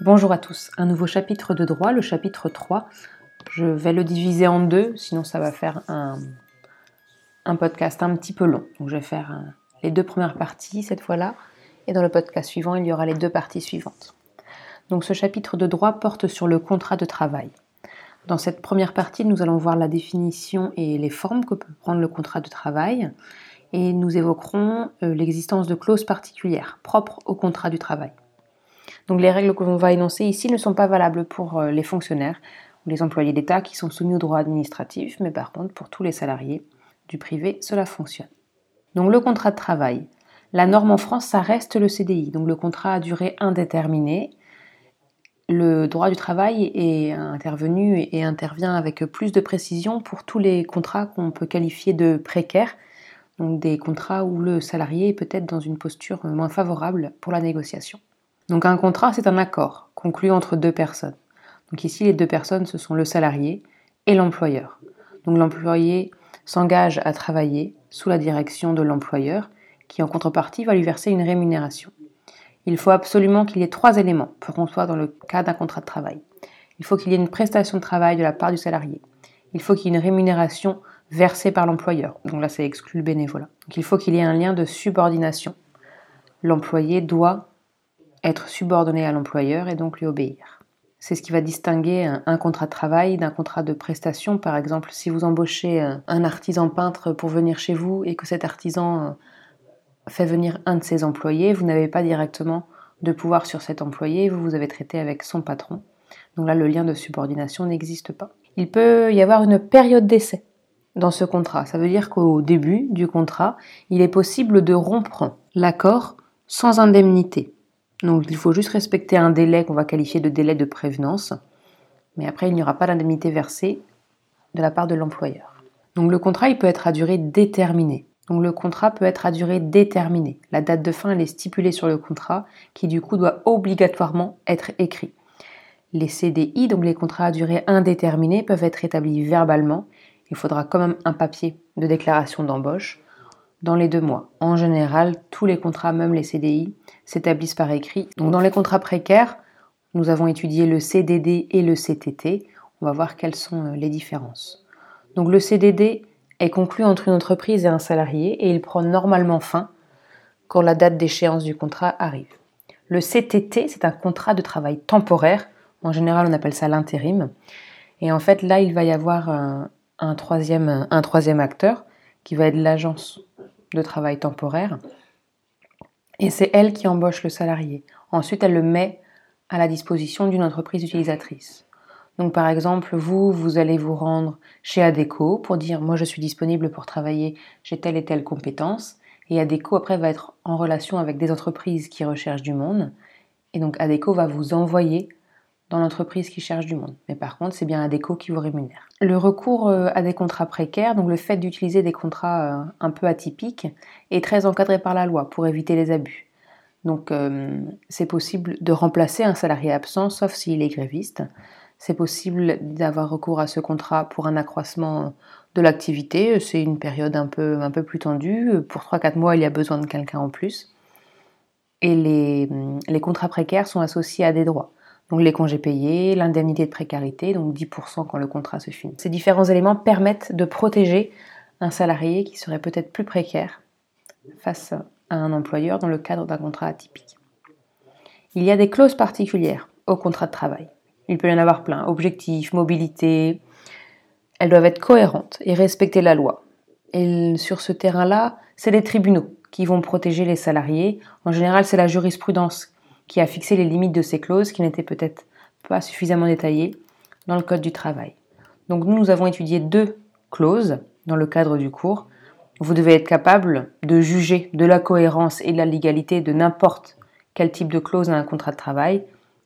Bonjour à tous, un nouveau chapitre de droit, le chapitre 3. Je vais le diviser en deux, sinon ça va faire un, podcast un petit peu long. Je vais faire euh, les deux premières parties cette fois-là, et dans le podcast suivant, il y aura les deux parties suivantes. Donc ce chapitre de droit porte sur le contrat de travail. Dans cette première partie, nous allons voir la définition et les formes que peut prendre le contrat de travail, et nous évoquerons euh, l'existence de clauses particulières propres au contrat du travail. Donc les règles que l'on va énoncer ici ne sont pas valables pour euh, les fonctionnaires ou les employés d'État qui sont soumis au droit administratif, mais par contre pour tous les salariés du privé, cela fonctionne. Donc le contrat de travail. La norme en France, ça reste le CDI, donc le contrat à durée indéterminée. Le droit du travail est intervenu et intervient avec plus de précision pour tous les contrats qu'on peut qualifier de précaires, donc des contrats où le salarié est peut-être dans une posture moins favorable pour la négociation. Donc un contrat, c'est un accord conclu entre deux personnes. Donc ici, les deux personnes, ce sont le salarié et l'employeur. Donc l'employé s'engage à travailler sous la direction de l'employeur qui en contrepartie va lui verser une rémunération. Il faut absolument qu'il y ait trois éléments pour qu'on soit dans le cas d'un contrat de travail. Il faut qu'il y ait une prestation de travail de la part du salarié. Il faut qu'il y ait une rémunération versée par l'employeur. Donc là, ça exclut le bénévolat. Donc il faut qu'il y ait un lien de subordination. L'employé doit être subordonné à l'employeur et donc lui obéir. C'est ce qui va distinguer un, contrat de travail d'un contrat de prestation. Par exemple, si vous embauchez un artisan peintre pour venir chez vous et que cet artisan euh, fait venir un de ses employés, vous n'avez pas directement de pouvoir sur cet employé, vous vous avez traité avec son patron. Donc là, le lien de subordination n'existe pas. Il peut y avoir une période d'essai dans ce contrat. Ça veut dire qu'au début du contrat, il est possible de rompre l'accord sans indemnité. Donc il faut juste respecter un délai qu'on va qualifier de délai de prévenance, mais après il n'y aura pas d'indemnité versée de la part de l'employeur. Donc le contrat il peut être à durée déterminée. Donc le contrat peut être à durée déterminée. La date de fin elle est stipulée sur le contrat qui du coup doit obligatoirement être écrit. Les CDI, donc les contrats à durée indéterminée, peuvent être établis verbalement. Il faudra quand même un papier de déclaration d'embauche dans les deux mois. En général, tous les contrats, même les CDI, s'établissent par écrit. Donc dans les contrats précaires, nous avons étudié le CDD et le CTT. On va voir quelles sont euh, les différences. Donc le CDD est conclu entre une entreprise et un salarié et il prend normalement fin quand la date d'échéance du contrat arrive. Le CTT, c'est un contrat de travail temporaire. En général, on appelle ça l'intérim. Et en fait, là, il va y avoir un, un troisième acteur qui va être l'agence de travail temporaire. Et c'est elle qui embauche le salarié. Ensuite, elle le met à la disposition d'une entreprise utilisatrice. Donc par exemple, vous, vous allez vous rendre chez ADECO pour dire moi je suis disponible pour travailler, j'ai telle et telle compétence. Et ADECO après va être en relation avec des entreprises qui recherchent du monde. Et donc ADECO va vous envoyer dans l'entreprise qui cherche du monde. Mais par contre, c'est bien ADECO qui vous rémunère. Le recours euh, à des contrats précaires, donc le fait d'utiliser des contrats euh, un peu atypiques, est très encadré par la loi pour éviter les abus. Donc euh, c'est possible de remplacer un salarié absent, sauf s'il est gréviste. C'est possible d'avoir recours à ce contrat pour un accroissement de l'activité. C'est une période un peu, un peu plus tendue. Pour 3-4 mois, il y a besoin de quelqu'un en plus. Et les, les contrats précaires sont associés à des droits. Donc les congés payés, l'indemnité de précarité, donc 10% quand le contrat se finit. Ces différents éléments permettent de protéger un salarié qui serait peut-être plus précaire face à un employeur dans le cadre d'un contrat atypique. Il y a des clauses particulières au contrat de travail. Il peut y en avoir plein. Objectifs, mobilité. Elles doivent être cohérentes et respecter la loi. Et sur ce terrain-là, c'est les tribunaux qui vont protéger les salariés. En général, c'est la jurisprudence qui a fixé les limites de ces clauses qui n'étaient peut-être pas suffisamment détaillées dans le Code du travail. Donc nous, avons étudié deux clauses dans le cadre du cours. Vous devez être capable de juger de la cohérence et de la légalité de n'importe quel type de clause dans un contrat de travail.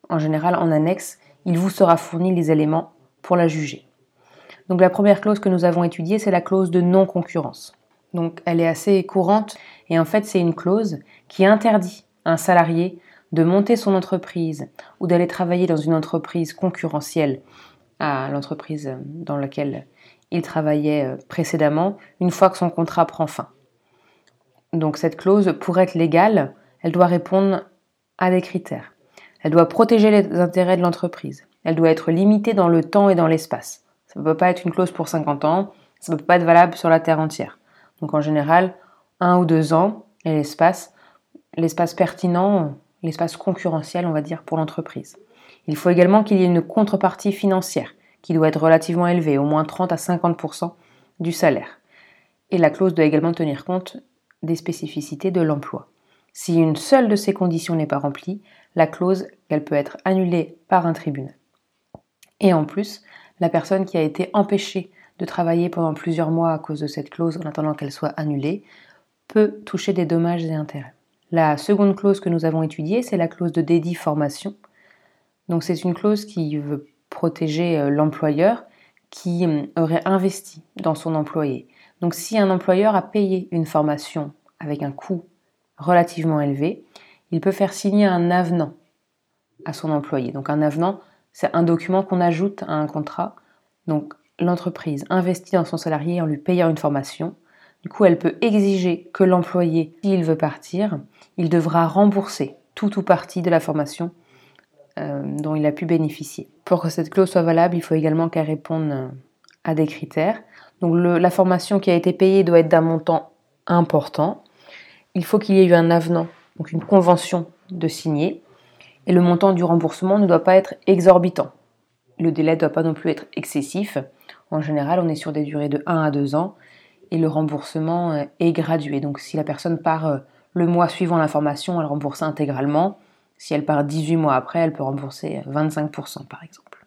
En général, en annexe, il vous sera fourni les éléments pour la juger. Donc la première clause que nous avons étudiée, c'est la clause de non-concurrence. Donc elle est assez courante et en fait c'est une clause qui interdit à un salarié de monter son entreprise ou d'aller travailler dans une entreprise concurrentielle à l'entreprise dans laquelle il travaillait euh, précédemment une fois que son contrat prend fin. Donc cette clause, pour être légale, elle doit répondre à des critères. Elle doit protéger les intérêts de l'entreprise. Elle doit être limitée dans le temps et dans l'espace. Ça ne peut pas être une clause pour 50 ans, ça ne peut pas être valable sur la Terre entière. Donc en général, un ou deux ans et l'espace, l'espace pertinent, l'espace concurrentiel, on va dire, pour l'entreprise. Il faut également qu'il y ait une contrepartie financière qui doit être relativement élevée, au moins 30 à 50% du salaire. Et la clause doit également tenir compte des spécificités de l'emploi. Si une seule de ces conditions n'est pas remplie, la clause, elle peut être annulée par un tribunal. Et en plus, la personne qui a été empêchée de travailler pendant plusieurs mois à cause de cette clause en attendant qu'elle soit annulée peut toucher des dommages et intérêts. La seconde clause que nous avons étudiée, c'est la clause de dédit formation. Donc c'est une clause qui veut protéger euh, l'employeur qui euh, aurait investi dans son employé. Donc si un employeur a payé une formation avec un coût relativement élevé, il peut faire signer un avenant à son employé. Donc un avenant, c'est un document qu'on ajoute à un contrat. Donc l'entreprise investit dans son salarié en lui payant une formation. Du coup, elle peut exiger que l'employé, s'il veut partir, il devra rembourser tout ou partie de la formation euh, dont il a pu bénéficier. Pour que cette clause soit valable, il faut également qu'elle réponde euh, à des critères. Donc la formation qui a été payée doit être d'un montant important. Il faut qu'il y ait eu un avenant, donc une convention de signer. Et le montant du remboursement ne doit pas être exorbitant. Le délai ne doit pas non plus être excessif. En général, on est sur des durées de 1 à 2 ans et le remboursement euh, est gradué. Donc si la personne part le mois suivant la formation, elle rembourse intégralement. Si elle part 18 mois après, elle peut rembourser 25% par exemple.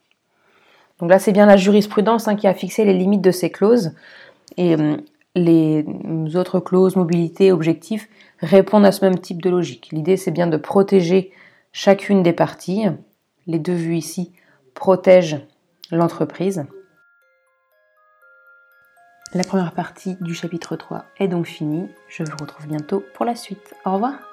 Donc là, c'est bien la jurisprudence hein, qui a fixé les limites de ces clauses. Et les autres clauses, mobilité, objectifs, répondent à ce même type de logique. L'idée, c'est bien de protéger chacune des parties. Les deux vues ici protègent l'entreprise. La première partie du chapitre 3 est donc finie. Je vous retrouve bientôt pour la suite. Au revoir